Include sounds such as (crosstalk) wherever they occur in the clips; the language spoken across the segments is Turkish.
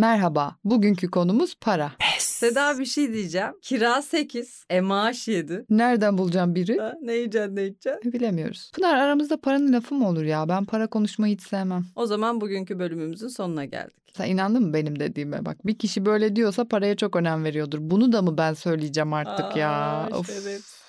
Merhaba, bugünkü konumuz para. Seda bir şey diyeceğim. Kira 8, e maaş 7. Nereden bulacağım biri? Ha, ne yiyeceksin ne içeceksin? Bilemiyoruz. Pınar aramızda paranın lafı mı olur ya? Ben para konuşmayı hiç sevmem. O zaman bugünkü bölümümüzün sonuna geldik. Sen inandın mı benim dediğime? Bak bir kişi böyle diyorsa paraya çok önem veriyordur. Bunu da mı ben söyleyeceğim artık ya? Aa, Of. şerefsiz.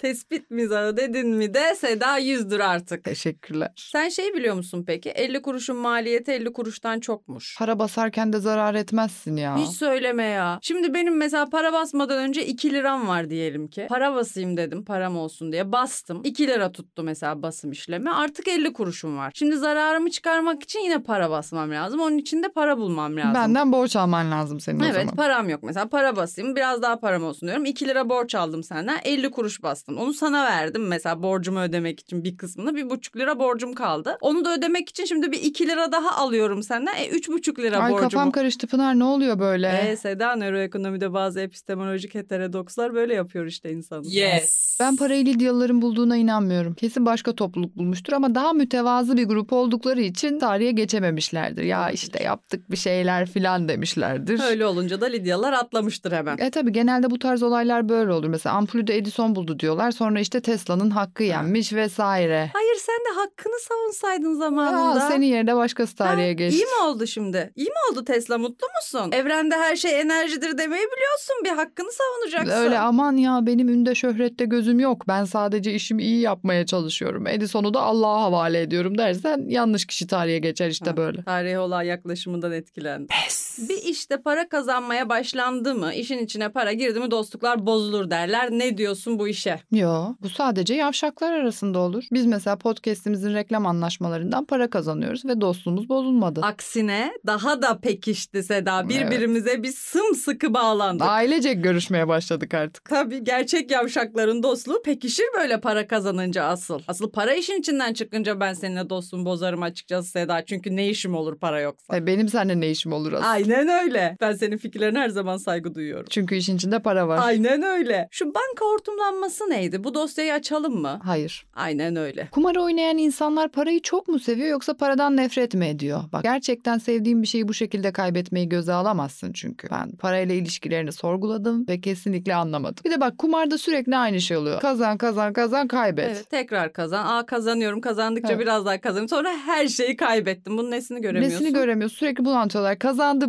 Tespit mizahı dedin mi de Seda yüzdür artık. Teşekkürler. Sen şey biliyor musun peki? 50 kuruşun maliyeti 50 kuruştan çokmuş. Para basarken de zarar etmezsin ya. Hiç söyleme ya. Şimdi benim mesela para basmadan önce 2 liram var diyelim ki. Para basayım dedim param olsun diye bastım. 2 lira tuttu mesela basım işlemi. Artık 50 kuruşum var. Şimdi zararımı çıkarmak için yine para basmam lazım. Onun için de para bulmam lazım. Benden borç alman lazım senin o Evet zaman. param yok mesela para basayım biraz daha param olsun diyorum 2 lira borç aldım senden 50 kuruş bastım onu sana verdim mesela borcumu ödemek için bir kısmını bir buçuk lira borcum kaldı onu da ödemek için şimdi bir 2 lira daha alıyorum senden e üç buçuk lira Ay borcumu. kafam karıştı Pınar ne oluyor böyle? E Seda nöroekonomide bazı epistemolojik heterodokslar böyle yapıyor işte insanı. Yes. Ben parayı Lidyalıların bulduğuna inanmıyorum. Kesin başka topluluk bulmuştur ama daha mütevazı bir grup oldukları için tarihe geçememişlerdir. Ya işte yaptık bir şeyler filan demişlerdir. Öyle olunca da Lidyalar atlamıştır hemen. E tabii genelde bu tarz olaylar böyle olur. Mesela ampulü de Edison buldu diyorlar. Sonra işte Tesla'nın hakkı yenmiş vesaire. Hayır sen de hakkını savunsaydın zamanında. Ya, senin yerine başkası tarihe Ha, geçti. İyi mi oldu şimdi? İyi mi oldu Tesla mutlu musun? Evrende her şey enerjidir demeyi biliyorsun. Bir hakkını savunacaksın. Öyle aman ya benim ünde şöhrette gözüm yok. Ben sadece işimi iyi yapmaya çalışıyorum. Edison'u da Allah'a havale ediyorum dersen yanlış kişi tarihe geçer işte Ha, böyle. Tarihe olan yaklaşımından etkilendim. Pes. Bir işte para kazanmaya başlandı mı, işin içine para girdi mi dostluklar bozulur derler. Ne diyorsun bu işe? Yo bu sadece yavşaklar arasında olur. Biz mesela podcast'imizin reklam anlaşmalarından para kazanıyoruz ve dostluğumuz bozulmadı. Aksine daha da pekişti Seda. Birbirimize bir sımsıkı bağlandık. Ailecek görüşmeye başladık artık. Tabii gerçek yavşakların dostluğu pekişir böyle para kazanınca asıl. Asıl para işin içinden çıkınca ben seninle dostluğumu bozarım açıkçası Seda. Çünkü ne işim olur para yoksa. E, benim seninle ne işim olur aslında? Aynen öyle. Ben senin fikirlerine her zaman saygı duyuyorum. Çünkü işin içinde para var. Aynen öyle. Şu banka hortumlanması neydi? Bu dosyayı açalım mı? Hayır. Aynen öyle. Kumar oynayan insanlar parayı çok mu seviyor yoksa paradan nefret mi ediyor? Bak gerçekten sevdiğim bir şeyi bu şekilde kaybetmeyi göze alamazsın çünkü. Ben parayla ilişkilerini sorguladım ve kesinlikle anlamadım. Bir de bak kumarda sürekli aynı şey oluyor. Kazan kazan kazan kaybet. Evet, tekrar kazan. Aa kazanıyorum. Kazandıkça Evet. biraz daha kazanıyorum. Sonra her şeyi kaybettim. Bunun nesini göremiyorsun? Nesini göremiyorsun sürekli bunu anlatıyorlar.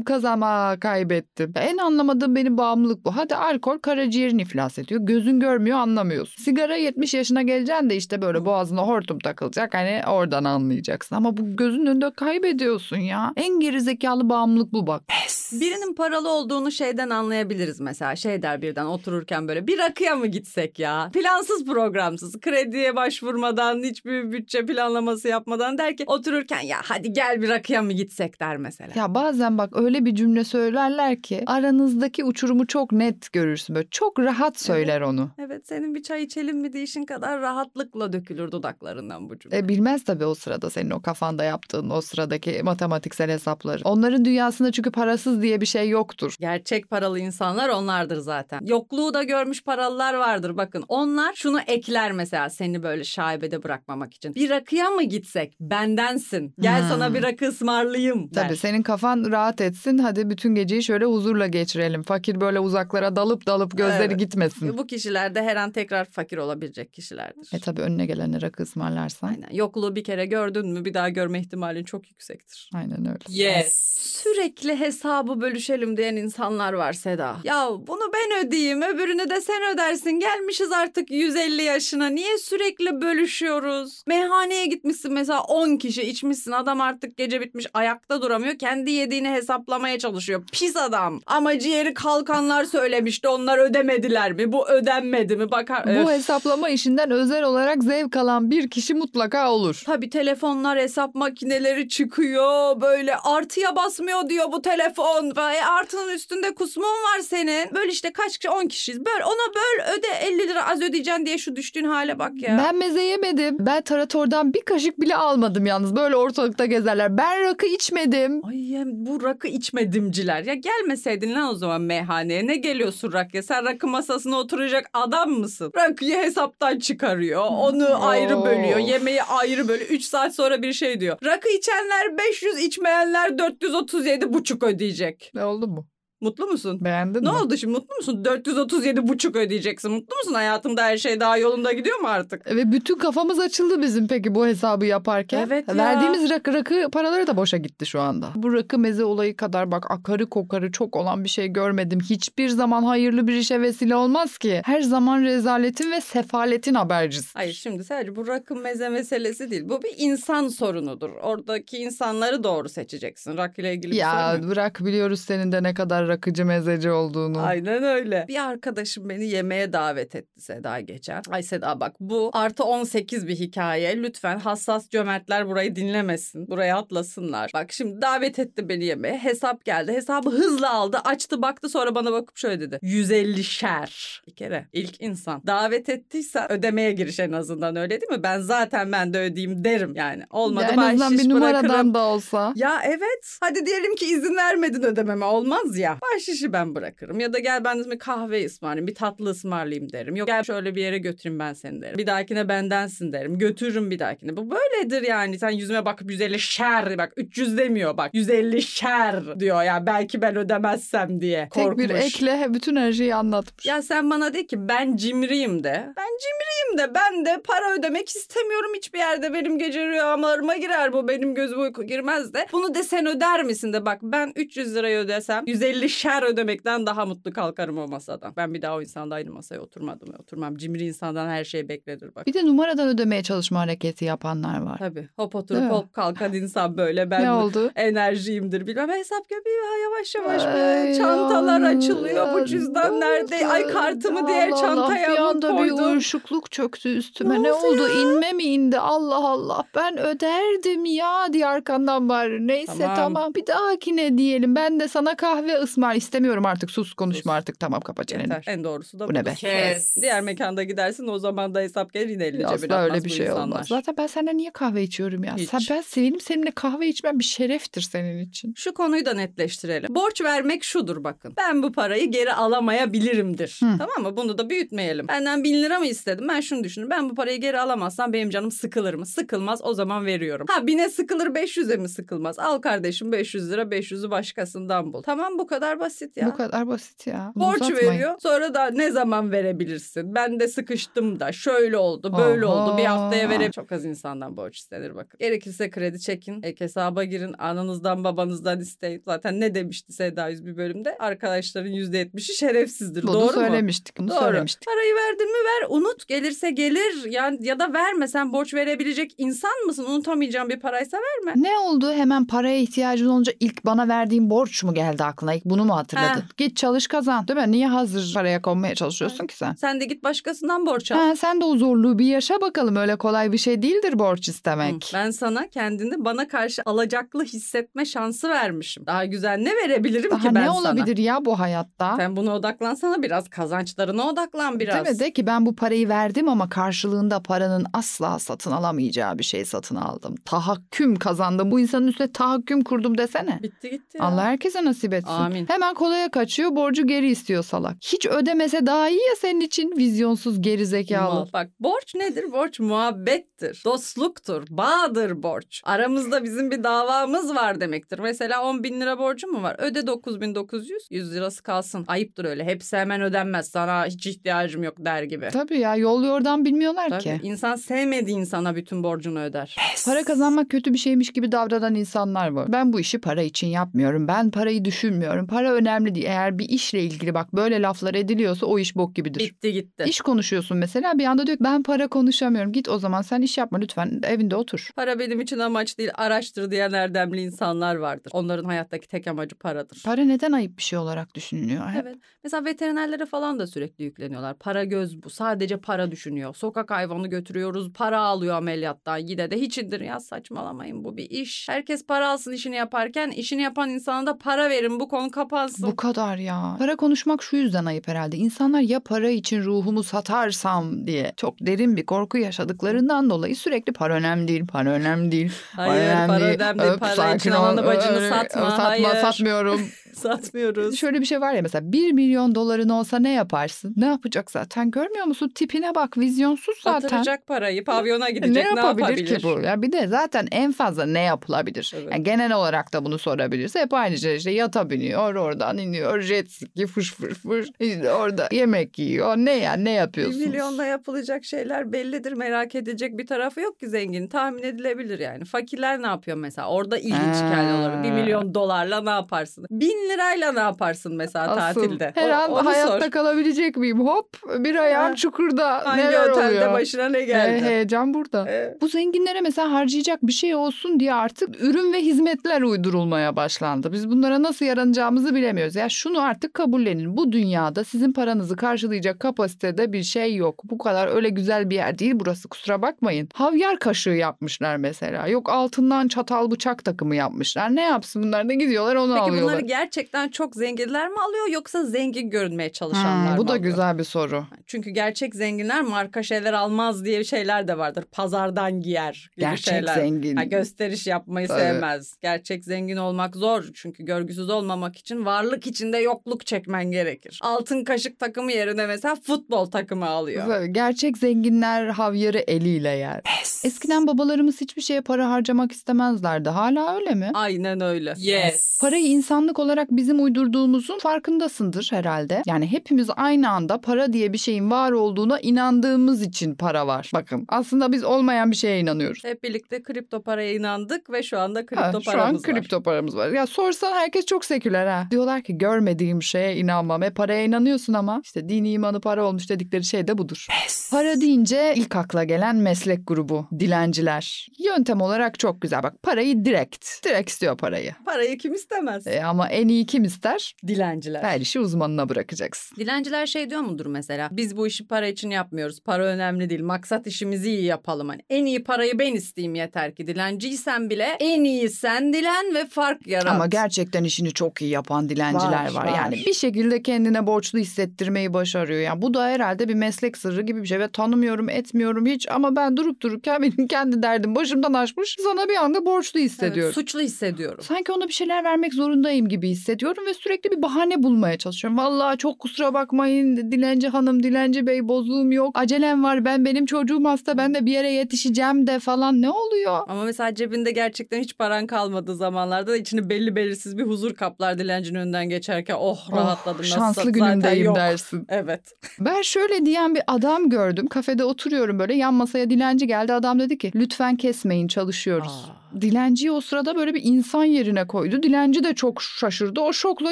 Kazandım kazanma kaybettim. En anlamadığım benim bağımlılık bu. Hadi alkol karaciğerin iflas ediyor. Gözün görmüyor anlamıyorsun. Sigara 70 yaşına geleceksin de işte böyle boğazına hortum takılacak. Hani oradan anlayacaksın. Ama bu gözün önünde kaybediyorsun ya. En gerizekalı bağımlılık bu bak. Pes. Birinin paralı olduğunu şeyden anlayabiliriz mesela. Şey der birden otururken böyle bir rakıya mı gitsek ya? Plansız programsız, krediye başvurmadan, hiçbir bütçe planlaması yapmadan der ki otururken ya hadi gel bir rakıya mı gitsek der mesela. Ya bazen bak öyle bir cümle söylerler ki aranızdaki uçurumu çok net görürsün. Böyle çok rahat söyler onu. Evet senin bir çay içelim mi deyişin kadar rahatlıkla dökülür dudaklarından bu cümle. E, bilmez tabii o sırada senin o kafanda yaptığın o sıradaki matematiksel hesapları. Onların dünyasında çünkü parasız diye bir şey yoktur. Gerçek paralı insanlar onlardır zaten. Yokluğu da görmüş paralılar vardır bakın. Onlar şunu ekler mesela seni böyle şaibede bırakmamak için. Bir rakıya mı gitsek? Bendensin. Gel Hmm. sana bir rakı ısmarlayayım der. Tabii senin kafan rahat etsin. Hadi bütün geceyi şöyle huzurla geçirelim. Fakir böyle uzaklara dalıp dalıp gözleri Evet. gitmesin. Bu kişiler de her an tekrar fakir olabilecek kişilerdir. E tabii önüne gelene rakı ısmarlarsan. Aynen. Yokluğu bir kere gördün mü bir daha görme ihtimalin çok yüksektir. Aynen öyle. Yes. Sürekli hesabı bölüşelim diyen insanlar var Seda. Ya bunu ben ödeyeyim öbürünü de sen ödersin. Gelmişiz artık 150 yaşına. Niye sürekli bölüşüyoruz? Meyhaneye gitmişsin mesela 10 kişi içmişsin. Adam artık gece bitmiş ayakta duramıyor. Kendi yediğini hesaplamaya çalışıyor. Pis adam. Ama ciğeri kalkanlar söylemişti. Onlar ödemediler mi? Bu ödenmedi mi? Bakar. Öf. Bu hesaplama işinden özel olarak zevk alan bir kişi mutlaka olur. Tabii telefonlar hesap makineleri çıkıyor. Böyle artıya basmıyor diyor bu telefon. Ve artının üstünde kusmun var senin. Böyle işte kaç kişi 10 kişiyiz. Böyle ona böl öde 50 lira az ödeyeceksin diye şu düştüğün hale bak ya. Ben meze yemedim. Ben taratordan bir kaşık bile almadım yalnız. Böyle ortalıkta gezerler. Ben rakı içmedim. Ay bu rakı içmedimciler. Ya gelmeseydin lan o zaman meyhaneye. Ne geliyorsun rakıya? Sen rakı masasına oturacak adam mısın? Rakıyı hesaptan çıkarıyor. Onu (laughs) ayrı bölüyor. Yemeği ayrı bölüyor. 3 saat sonra bir şey diyor. Rakı içenler 500 içmeyenler 437 buçuk ödeyecek. ödeyecek. Ne oldu mu? Mutlu musun? Beğendin Ne mi? oldu şimdi mutlu musun? 437 buçuk ödeyeceksin. Mutlu musun? Hayatımda her şey daha yolunda gidiyor mu artık? Ve bütün kafamız açıldı bizim peki bu hesabı yaparken. Evet ya. Verdiğimiz rakı, rakı paraları da boşa gitti şu anda. Bu rakı meze olayı kadar bak akarı kokarı çok olan bir şey görmedim. Hiçbir zaman hayırlı bir işe vesile olmaz ki. Her zaman rezaletin ve sefaletin habercisi. Hayır şimdi sadece bu rakı meze meselesi değil. Bu bir insan sorunudur. Oradaki insanları doğru seçeceksin. Rakı ile ilgili bir sorun Ya bırak biliyoruz senin de ne kadar rakıcı mezeci olduğunu. Aynen öyle. Bir arkadaşım beni yemeğe davet etti Seda geçen. Ay Seda bak bu artı 18 bir hikaye. Lütfen hassas cömertler burayı dinlemesin. Buraya atlasınlar. Bak şimdi davet etti beni yemeğe. Hesap geldi. Hesabı hızla aldı. Açtı baktı sonra bana bakıp şöyle dedi. 150 şer. Bir kere ilk insan. Davet ettiysen ödemeye giriş en azından öyle değil mi? Ben zaten ben de ödeyeyim derim yani. Olmadı Ya en azından bir numaradan bırakırım. da olsa. Ya evet. Hadi diyelim ki izin vermedin ödememe olmaz ya. Bahşişi ben bırakırım. Ya da gel ben de kahve ısmarlayayım, bir tatlı ısmarlayayım derim. Yok gel şöyle bir yere götüreyim ben seni derim. Bir dahakine bendensin derim. Götürürüm bir dahakine. Bu böyledir yani. Sen yüzüme bakıp 150 şer bak 300 demiyor bak. 150 şer diyor ya belki ben ödemezsem diye. Tek Korkmuş. bir ekle bütün her şeyi anlatmış. Ya sen bana de ki ben cimriyim de. Ben cimriyim de ben de para ödemek istemiyorum hiçbir yerde. Benim gece rüyalarıma girer bu. Benim gözüme uyku girmez de. Bunu de sen öder misin de bak ben 300 lirayı ödesem 150 şer ödemekten daha mutlu kalkarım o masadan. Ben bir daha o insanla aynı masaya oturmadım. Oturmam. Cimri insandan her şey beklenir bak. Bir de numaradan ödemeye çalışma hareketi yapanlar var. Tabii hop Değil oturup mi? hop kalkan insan böyle ben ne oldu? enerjiyimdir bilmem hesap yapıyor yavaş yavaş Ay çantalar ya, açılıyor bu ya, cüzdan ne nerede ay kartımı diğer Allah Allah, çantaya bir mı anda bir koydum uyuşukluk çöktü üstüme. Ne Ne, oldu ya? İnme mi indi? Allah Allah ben öderdim ya diye arkandan bağırır. Neyse Tamam. tamam. bir dahakine diyelim. Ben de sana kahve ısmar istemiyorum artık sus konuşma Sus. artık tamam kapa çeneni. Yeter. En doğrusu da Bu ne be? Kes. Diğer mekanda gidersin o zaman da hesap gelir yine elini cebine Asla atmaz öyle bir şey insanlar. olmaz. Zaten ben senden niye kahve içiyorum ya? Hiç. Sen, ben senin seninle kahve içmem bir şereftir senin için. Şu konuyu da netleştirelim. Borç vermek şudur bakın. Ben bu parayı geri alamayabilirimdir. Hı. Tamam mı? Bunu da büyütmeyelim. Benden bin lira mı istedim? Ben şunu düşünürüm. Ben bu parayı geri alamazsam benim canım sıkılır mı? Sıkılmaz o zaman veriyorum. Ha bine sıkılır 500'e mi sıkılmaz? Al kardeşim 500 lira 500'ü başkasından bul. Tamam bu kadar basit ya. Bu kadar basit ya. Bunu Borç uzatmayın. veriyor. Sonra da ne zaman verebilirsin? Ben de sıkıştım da şöyle oldu, böyle Aha. oldu. Bir haftaya verip çok az insandan borç istenir bakın. Gerekirse kredi çekin, ek hesaba girin, ananızdan babanızdan isteyin. Zaten ne demişti Seda Yüz bir bölümde? Arkadaşların %70'i şerefsizdir. Bunu Doğru mu? söylemiştik. Bunu Doğru. söylemiştik. Parayı verdin mi ver unut gelirse gelir yani ya da verme sen borç verebilecek insan mısın unutamayacağın bir paraysa verme. Ne oldu? Hemen paraya ihtiyacın olunca ilk bana verdiğin borç mu geldi aklına? İlk bunu mu hatırladın? Ha. Git çalış kazan. Değil mi? Niye hazır paraya konmaya çalışıyorsun ki sen? Sen de git başkasından borç al. Ha, sen de o zorluğu bir yaşa bakalım. Öyle kolay bir şey değildir borç istemek. Hı, Ben sana kendini bana karşı alacaklı hissetme şansı vermişim. Daha güzel ne verebilirim Daha ki ben ne sana? olabilir ya bu hayatta? Sen buna odaklansana biraz. Kazançlarına odaklan biraz. Değil mi? De ki ben bu parayı verdim ama karşılığında paranın asla satın alamayacağı bir şey satın aldım. Tahakküm kazandım. Bu insanın üstüne tahakküm kurdum desene. Bitti gitti ya. Allah herkese nasip etsin. Amin. Hemen kolaya kaçıyor borcu geri istiyor salak. Hiç ödemese daha iyi ya senin için vizyonsuz geri zekalı. Bak borç nedir? Borç muhabbettir, dostluktur, bağdır borç. Aramızda bizim bir davamız var demektir. Mesela 10 bin lira borcum mu var? Öde 9900, 100 lirası kalsın. Ayıptır öyle. Hepsi hemen ödenmez. Sana hiç ihtiyacım yok der gibi. Tabii ya yol yordan bilmiyorlar Tabii. ki. İnsan sevmediği insana bütün borcunu öder. Para kazanmak kötü bir şeymiş gibi davranan insanlar var. Ben bu işi para için yapmıyorum. Ben parayı düşünmüyorum. Para önemli değil. Eğer bir işle ilgili bak böyle laflar ediliyorsa o iş bok gibidir. Bitti gitti. İş konuşuyorsun mesela bir anda diyor ki ben para konuşamıyorum. Git o zaman sen iş yapma lütfen evinde otur. Para benim için amaç değil, araştır diyen erdemli insanlar vardır. Onların hayattaki tek amacı paradır. Para neden ayıp bir şey olarak düşünülüyor? Hep Evet. Mesela veterinerlere falan da sürekli yükleniyorlar. Para göz bu. Sadece para düşünüyor. Sokak hayvanı götürüyoruz. Para alıyor ameliyattan. Yine de hiç indir ya saçmalamayın bu bir iş. Herkes para alsın işini yaparken işini yapan insana da para verin bu konu kapansın. Bu kadar ya. Para konuşmak şu yüzden ayıp herhalde. İnsanlar ya para için ruhumu satarsam diye çok derin bir korku yaşadıklarından dolayı sürekli para önemli değil, para önemli değil. Hayır para önemli değil. Öp, Para sakin için ol, alanı bacını satma. Satma Hayır. satmıyorum. Satmıyoruz. Şöyle bir şey var ya mesela 1 milyon doların olsa ne yaparsın? Ne yapacak zaten görmüyor musun? Tipine bak vizyonsuz zaten. Batıracak parayı, pavyona Ne gidecek, ne, yapabilir, yapabilir? ki bu? Ya bir de zaten en fazla ne yapılabilir? Evet. Yani genel olarak da bunu sorabilirse hep aynı şey işte yata biniyor, oradan iniyor, jet ski fış fış fış. İşte orada yemek yiyor. Ne ya ne yapıyorsunuz? milyonla yapılacak şeyler bellidir. Merak edecek bir tarafı yok ki zengin. Tahmin edilebilir yani. Fakirler ne yapıyor mesela? Orada ilginç hikaye olabilir. Bir milyon dolarla ne yaparsın? Bin lirayla ne yaparsın mesela Asıl tatilde? her O- an onu hayatta sor. kalabilecek miyim? Hop bir ayağım Ha. çukurda. Hangi Neler otelde oluyor? başına ne geldi? heyecan burada. Evet. Bu zenginlere mesela harcayacak bir şey olsun diye artık ürün ve hizmetler uydurulmaya başlandı. Biz bunlara nasıl yaranacağımızı bilemiyoruz. Ya şunu artık kabullenin. Bu dünyada sizin paranızı karşılayacak kapasitede bir şey yok. Bu kadar öyle güzel bir yer değil burası. Kusura bakmayın. Havyar kaşığı yapmışlar mesela. Yok altından çatal bıçak takımı yapmışlar. Ne yapsın bunlar? Ne gidiyorlar onu Peki alıyorlar. bunları gerçekten çok zenginler mi alıyor yoksa zengin görünmeye çalışanlar Hmm, mı bu da alıyor? güzel bir soru. Çünkü gerçek zenginler marka şeyler almaz diye şeyler de vardır. Pazardan giyer gibi Gerçek şeyler. zengin. Ha, gösteriş yapmayı Tabii. sevmez. Gerçek zengin olmak zor. Çünkü görgüsüz olmamak için varlık içinde yokluk çekmen gerekir. Altın kaşık takımı yerine mesela futbol takımı alıyor. Tabii, Gerçek zenginler havyarı eliyle yer. Eskiden babalarımız hiçbir şeye para harcamak istemezlerdi. Hala öyle mi? Aynen öyle. Yes. Parayı insanlık olarak bizim uydurduğumuzun farkındasındır herhalde. Yani hepimiz aynı anda para diye bir şeyin var olduğuna inandığımız için para var. Bakın aslında biz olmayan bir şeye inanıyoruz. Hep birlikte kripto paraya inandık ve şu anda kripto Ha, şu an paramız var. kripto paramız var. Ya sorsan herkes çok seküler ha. Diyorlar ki görmediğim şeye inanmam. E paraya inanıyorsun ama işte dini imanı para olmuş dedikleri şey de budur. Para deyince ilk akla gelen meslek grubu dilenciler. Yöntem olarak çok güzel bak parayı direkt. Direkt istiyor parayı. Parayı kim istemez? E, ama en iyi kim ister? Dilenciler. Her işi uzmanına bırakacaksın. Dilenciler şey diyor mudur mesela? Biz bu işi para için yapmıyoruz. Para önemli değil. Maksat işimizi iyi yapalım. Hani en iyi parayı ben isteyeyim yeter ki. Dilenciysen bile en iyi sen dilen ve fark yarat. Ama gerçekten işini çok iyi yapan dilenciler Var, var. var. Yani bir şekilde kendine borçlu hissettirmeyi başarıyor. Yani bu da herhalde bir meslek sırrı gibi bir şey. Ve tanımıyorum etmiyorum hiç ama ben durup dururken (laughs) benim kendi derdim başımdan aşmış. Sana bir anda borçlu Evet, hissediyorum. suçlu hissediyorum. Sanki ona bir şeyler vermek zorundayım gibi hissediyorum ve sürekli bir bahane bulmaya çalışıyorum. Vallahi çok kusura bakmayın dilenci hanım, dilenci bey bozluğum yok. Acelem var ben benim çocuğum hasta ben de bir yere yetişeceğim de falan ne oluyor? Ama mesela cebinde gerçekten hiç paran kalmadığı zamanlarda da içini belli belirsiz bir huzur kaplar dilencinin önünden geçerken. Oh rahatladım. Oh, şanslı günümdeyim dersin. Evet. Ben şöyle diyen bir adam gördüm. Kafede oturuyorum böyle yan masaya dilenci geldi. Adam dedi ki lütfen kesmeyin çalışıyoruz. Dilenciyi o sırada böyle bir insan yerine koydu. Dilenci de çok şaşırdı. O şokla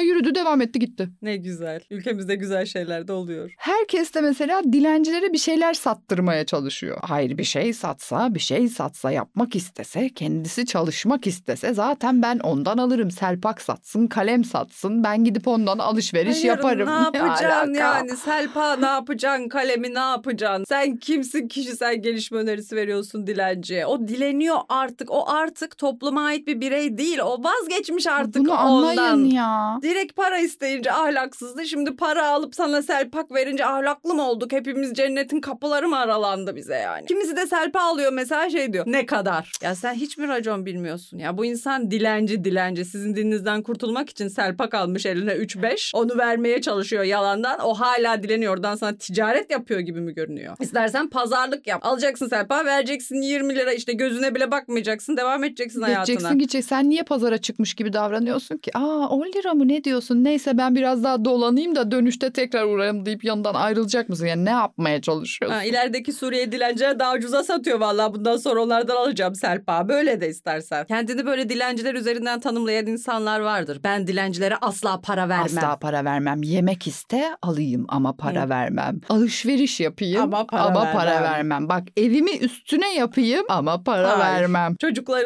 yürüdü devam etti gitti. Ne güzel. Ülkemizde güzel şeyler de oluyor. Herkes de mesela dilencilere bir şeyler sattırmaya çalışıyor. Hayır bir şey satsa, bir şey satsa, yapmak istese, kendisi çalışmak istese zaten ben ondan alırım. Selpak satsın, kalem satsın. Ben gidip ondan alışveriş Hayır, yaparım. Ne yapacaksın alaka? yani? Selpa ne yapacaksın? Kalemi ne yapacaksın? Sen kimsin kişisel gelişme önerisi veriyorsun dilenciye? O dileniyor artık. O artık topluma ait bir birey değil. O vazgeçmiş artık Bunu ondan. anlayın ya. Direkt para isteyince ahlaksızdı. Şimdi para alıp sana selpak verince ahlaklı mı olduk? Hepimiz cennetin kapıları mı aralandı bize yani? Kimisi de selpa alıyor mesela şey diyor. Ne kadar? Ya sen hiç mi racon bilmiyorsun? Ya bu insan dilenci dilenci. Sizin dininizden kurtulmak için selpak almış eline 3-5. Onu vermeye çalışıyor yalandan. O hala dileniyor. Oradan sana ticaret yapıyor gibi mi görünüyor? İstersen pazarlık yap. Alacaksın selpa vereceksin 20 lira işte gözüne bile bakmayacaksın. Devam edeceksin hayatına. Geçeceksin gidecek. Sen niye pazara çıkmış gibi davranıyorsun ki? Aa 10 lira mı ne diyorsun? Neyse ben biraz daha dolanayım da dönüşte tekrar uğrarım deyip yanından ayrılacak mısın? Yani ne yapmaya çalışıyorsun? Ha, ilerideki Suriye dilenciler daha ucuza satıyor vallahi. Bundan sonra onlardan alacağım Selpa. Böyle de istersen. Kendini böyle dilenciler üzerinden tanımlayan insanlar vardır. Ben dilencilere asla para vermem. Asla para vermem. Yemek iste alayım ama para vermem. Alışveriş yapayım Ama para ama para vermem. vermem. Bak evimi üstüne yapayım ama para Ay. vermem.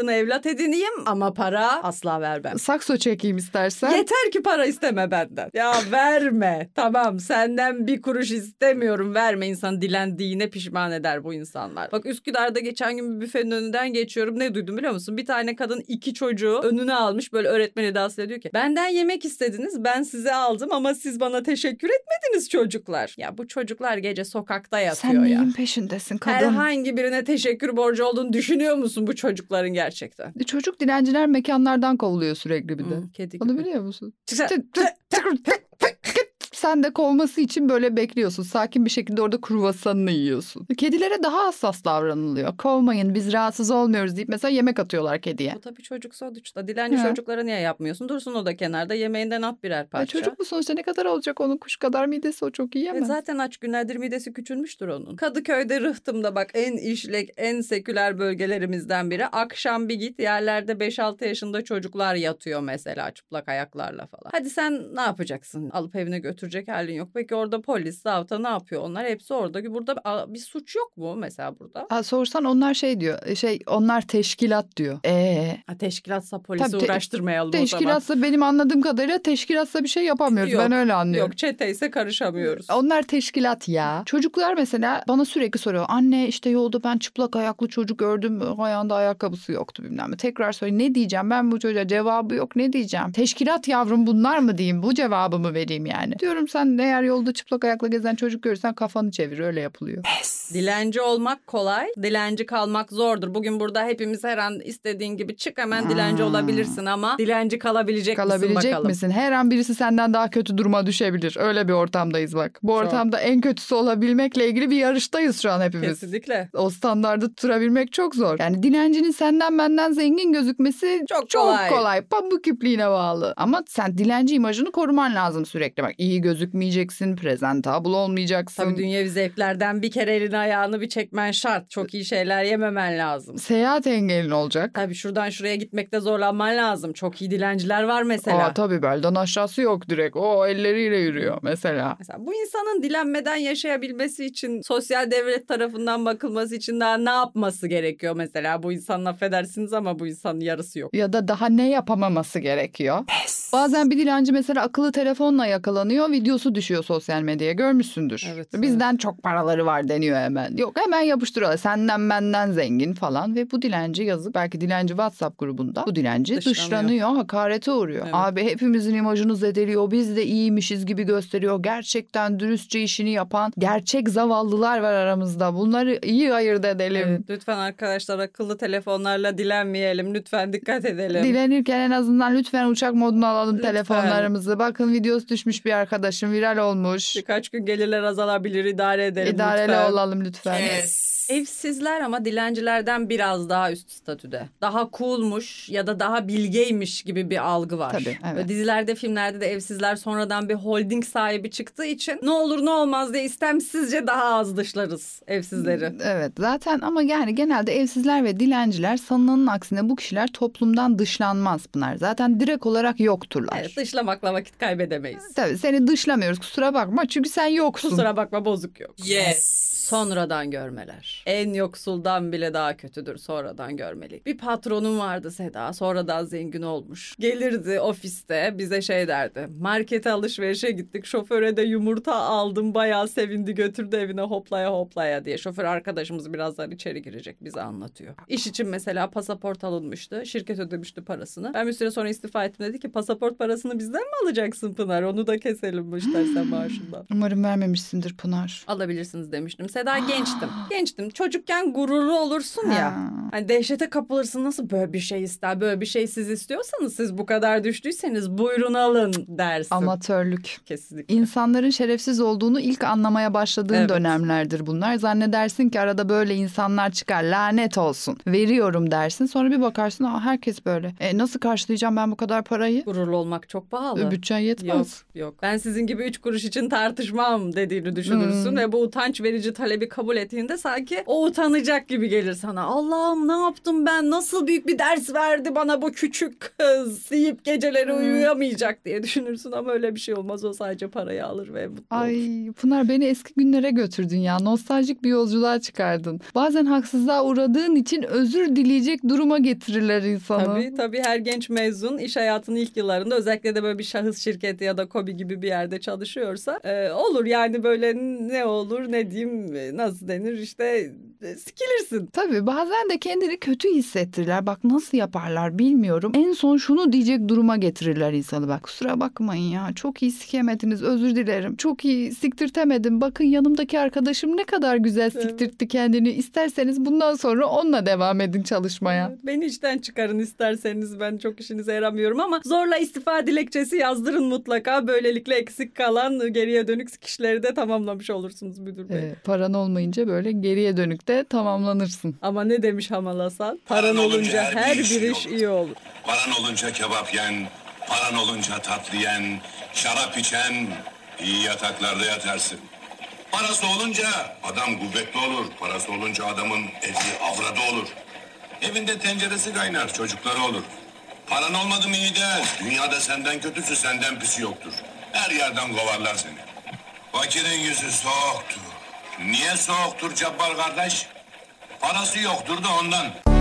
Çocuklarını evlat edineyim ama para asla vermem. Sakso çekeyim istersen. Yeter ki para isteme benden. Ya verme. Tamam senden bir kuruş istemiyorum. Verme insan dilendiğine pişman eder bu insanlar. Bak Üsküdar'da geçen gün bir büfenin önünden geçiyorum. Ne duydum biliyor musun? Bir tane kadın iki çocuğu önüne almış böyle öğretmen edasıyla diyor ki benden yemek istediniz ben size aldım ama siz bana teşekkür etmediniz çocuklar. Ya bu çocuklar gece sokakta yatıyor Sen ya. neyin peşindesin kadın? Herhangi birine teşekkür borcu olduğunu düşünüyor musun bu çocukların gerçekten? Gerçekten. E, Çocuk dilenciler mekanlardan kovuluyor sürekli bir de. Hı, kedi Onu gibi. biliyor musun? Çıksa- Tık, tık, tık, tık, tık, tık. Sen de kovması için böyle bekliyorsun. Sakin bir şekilde orada kruvasanını yiyorsun. Kedilere daha hassas davranılıyor. Kovmayın biz rahatsız olmuyoruz deyip mesela yemek atıyorlar kediye. Bu tabii çocuk sonuçta. Dilenci He. çocuklara niye yapmıyorsun? Dursun o da kenarda yemeğinden at birer Ay, parça. çocuk bu sonuçta ne kadar olacak onun kuş kadar midesi o çok E yiyemez. zaten aç günlerdir midesi küçülmüştür onun. Kadıköy'de Rıhtım'da bak en işlek, en seküler bölgelerimizden biri. Akşam bir git yerlerde 5-6 yaşında çocuklar yatıyor mesela çıplak ayaklarla falan. Hadi sen ne yapacaksın? Alıp evine götürecek halin yok. Peki orada polis, zavta ne yapıyor? Onlar hepsi orada. Burada bir suç yok mu mesela burada? Ha, sorsan onlar şey diyor. e, Şey onlar teşkilat diyor. Ee, Ha, teşkilatsa polisi Tabii te- uğraştırmayalım o zaman. teşkilatsa benim anladığım kadarıyla teşkilatsa bir şey yapamıyoruz. Yok, ben öyle anlıyorum. Yok çeteyse karışamıyoruz. Onlar teşkilat ya. Çocuklar mesela bana sürekli soruyor. Anne işte yolda ben çıplak ayaklı çocuk gördüm. Ayağında ayakkabısı yoktu bilmem ne. Tekrar söyle ne diyeceğim ben bu çocuğa cevabı yok ne diyeceğim. Teşkilat yavrum bunlar mı diyeyim bu cevabı mı vereyim yani. Diyorum sen eğer yolda çıplak ayakla gezen çocuk görürsen kafanı çevir öyle yapılıyor. Dilenci olmak kolay, dilenci kalmak zordur. Bugün burada hepimiz her an istediğin gibi çık hemen dilenci Hmm. olabilirsin ama dilenci kalabilecek, misin Kalabilecek bakalım. misin? Her an birisi senden daha kötü duruma düşebilir. Öyle bir ortamdayız bak. Bu Çok. ortamda en kötüsü olabilmekle ilgili bir yarıştayız şu an hepimiz. Kesinlikle. O standardı tutturabilmek çok zor. Yani dilencinin senden benden zengin gözükmesi Çok çok kolay. kolay. Pamuk ipliğine bağlı. Ama sen dilenci imajını koruman lazım sürekli. Bak iyi gözükmeyeceksin, presentable olmayacaksın. Tabii dünyevi zevklerden bir kere elini ayağını bir çekmen şart. Çok iyi şeyler yememen lazım. Seyahat engelin olacak. Tabii şuradan şuraya gitmekte zorlanman lazım. Çok iyi dilenciler var mesela. Aa, tabii belden aşağısı yok direkt. O elleriyle yürüyor mesela. Mesela bu insanın dilenmeden yaşayabilmesi için sosyal devlet tarafından bakılması için daha ne yapması gerekiyor mesela? Bu insanın affedersiniz ama bu insanın yarısı yok. Ya da daha ne yapamaması gerekiyor? Bazen bir dilenci mesela akıllı telefonla yakalanıyor. Videosu düşüyor sosyal medyaya. Görmüşsündür. Evet, Bizden çok paraları var deniyor hemen. Yok hemen yapıştırıyorlar. Senden benden zengin falan. Ve bu dilenci yazık. Belki dilenci WhatsApp grubunda. Bu dilenci Dışlanıyor. dışlanıyor. Hakarete uğruyor. Evet. Abi hepimizin imajını zedeliyor. Biz de iyiymişiz gibi gösteriyor. Gerçekten dürüstçe işini yapan gerçek zavallılar var aramızda. Bunları iyi ayırt edelim. Evet, lütfen arkadaşlar akıllı telefonlarla dilenmeyelim. Lütfen dikkat edelim. Dilenirken en azından lütfen uçak moduna alalım Lütfen. telefonlarımızı. Bakın videosu düşmüş bir arkadaşım viral olmuş. Birkaç gün gelirler azalabilir idare edelim İdareli lütfen. olalım lütfen. Evsizler ama dilencilerden biraz daha üst statüde. Daha coolmuş ya da daha bilgeymiş gibi bir algı var. Tabii, evet. Ve dizilerde, filmlerde de evsizler sonradan bir holding sahibi çıktığı için ne olur ne olmaz diye istemsizce daha az dışlarız evsizleri. Evet zaten ama yani genelde evsizler ve dilenciler sanılanın aksine bu kişiler toplumdan dışlanmaz Pınar. Zaten direkt olarak yokturlar. Evet, dışlamakla vakit kaybedemeyiz. Tabii seni dışlamıyoruz kusura bakma çünkü sen yoksun. Kusura bakma bozuk yok. Yes. Sonradan görmeler. En yoksuldan bile daha kötüdür sonradan görmelik. Bir patronum vardı Seda. Sonradan zengin olmuş. Gelirdi ofiste bize şey derdi. Markete alışverişe gittik. Şoföre de yumurta aldım. Bayağı sevindi götürdü evine hoplaya hoplaya diye. Şoför arkadaşımız birazdan içeri girecek bize anlatıyor. İş için mesela pasaport alınmıştı. Şirket ödemişti parasını. Ben bir süre sonra istifa ettim dedi ki pasaport parasını bizden mi alacaksın Pınar? Onu da keselim bu istersen maaşından. (gasps) Umarım vermemişsindir Pınar. alabilirsiniz demiştim. Seda gençtim. (gasps) Gençtim. Çocukken gururlu olursun ya. Ha. Hani dehşete kapılırsın nasıl böyle bir şey ister böyle bir şey siz istiyorsanız siz bu kadar düştüyseniz buyurun alın dersin. Amatörlük. Kesinlikle. İnsanların şerefsiz olduğunu ilk anlamaya başladığın Evet. dönemlerdir bunlar. Zannedersin ki arada böyle insanlar çıkar lanet olsun. Veriyorum dersin sonra bir bakarsın Aa, herkes böyle. E, nasıl karşılayacağım ben bu kadar parayı? Gururlu olmak çok pahalı. E, Bütçen Yok yetmez. yok. Ben sizin gibi üç kuruş için tartışmam dediğini düşünürsün Hmm. ve bu utanç verici talebi kabul ettiğinde sanki o utanacak gibi gelir sana. Allah'ım ne yaptım ben nasıl büyük bir ders verdi bana bu küçük kız deyip geceleri Hmm. uyuyamayacak diye düşünürsün ama öyle bir şey olmaz. O sadece parayı alır ve mutlu olur. Ay Pınar beni eski günlere götürdün ya. Nostaljik bir yolculuğa çıkardın. Bazen haksızlığa uğradığın için özür dileyecek duruma getirirler insanı. Tabii tabii her genç mezun iş hayatının ilk yıllarında özellikle de böyle bir şahıs şirketi ya da kobi gibi bir yerde çalışıyorsa e, olur yani böyle ne olur ne diyeyim nasıl denir? İşte sikilirsin. Tabii bazen de kendini kötü hissettirirler. Bak nasıl yaparlar bilmiyorum. En son şunu diyecek duruma getirirler insanı bak. Kusura bakmayın ya çok iyi sikemediniz özür dilerim. Çok iyi siktirtemedim. Bakın yanımdaki arkadaşım ne kadar güzel Evet. siktirtti kendini. İsterseniz bundan sonra onunla devam edin çalışmaya. Evet, Beni işten çıkarın isterseniz ben çok işinize yaramıyorum ama zorla istifa dilekçesi yazdırın mutlaka. Böylelikle eksik kalan geriye dönük kişileri de tamamlamış olursunuz müdür bey. Ee, paran olmayınca böyle geriye dönük de tamamlanırsın. Ama ne demiş Hamal Hasan? Paran olunca her bir iş iyi olur. Paran olunca kebap yen, paran olunca tatlı yen, şarap içen, iyi yataklarda yatarsın. Parası olunca adam kuvvetli olur. Parası olunca adamın evi avradı olur. Evinde tenceresi kaynar, çocukları olur. Paran olmadı mı iyi değil. Dünyada senden kötüsü senden pisi yoktur. Her yerden kovarlar seni. Fakirin yüzü soğuktur. Niye soğuktur Cabbar kardeş? Parası yoktur da ondan.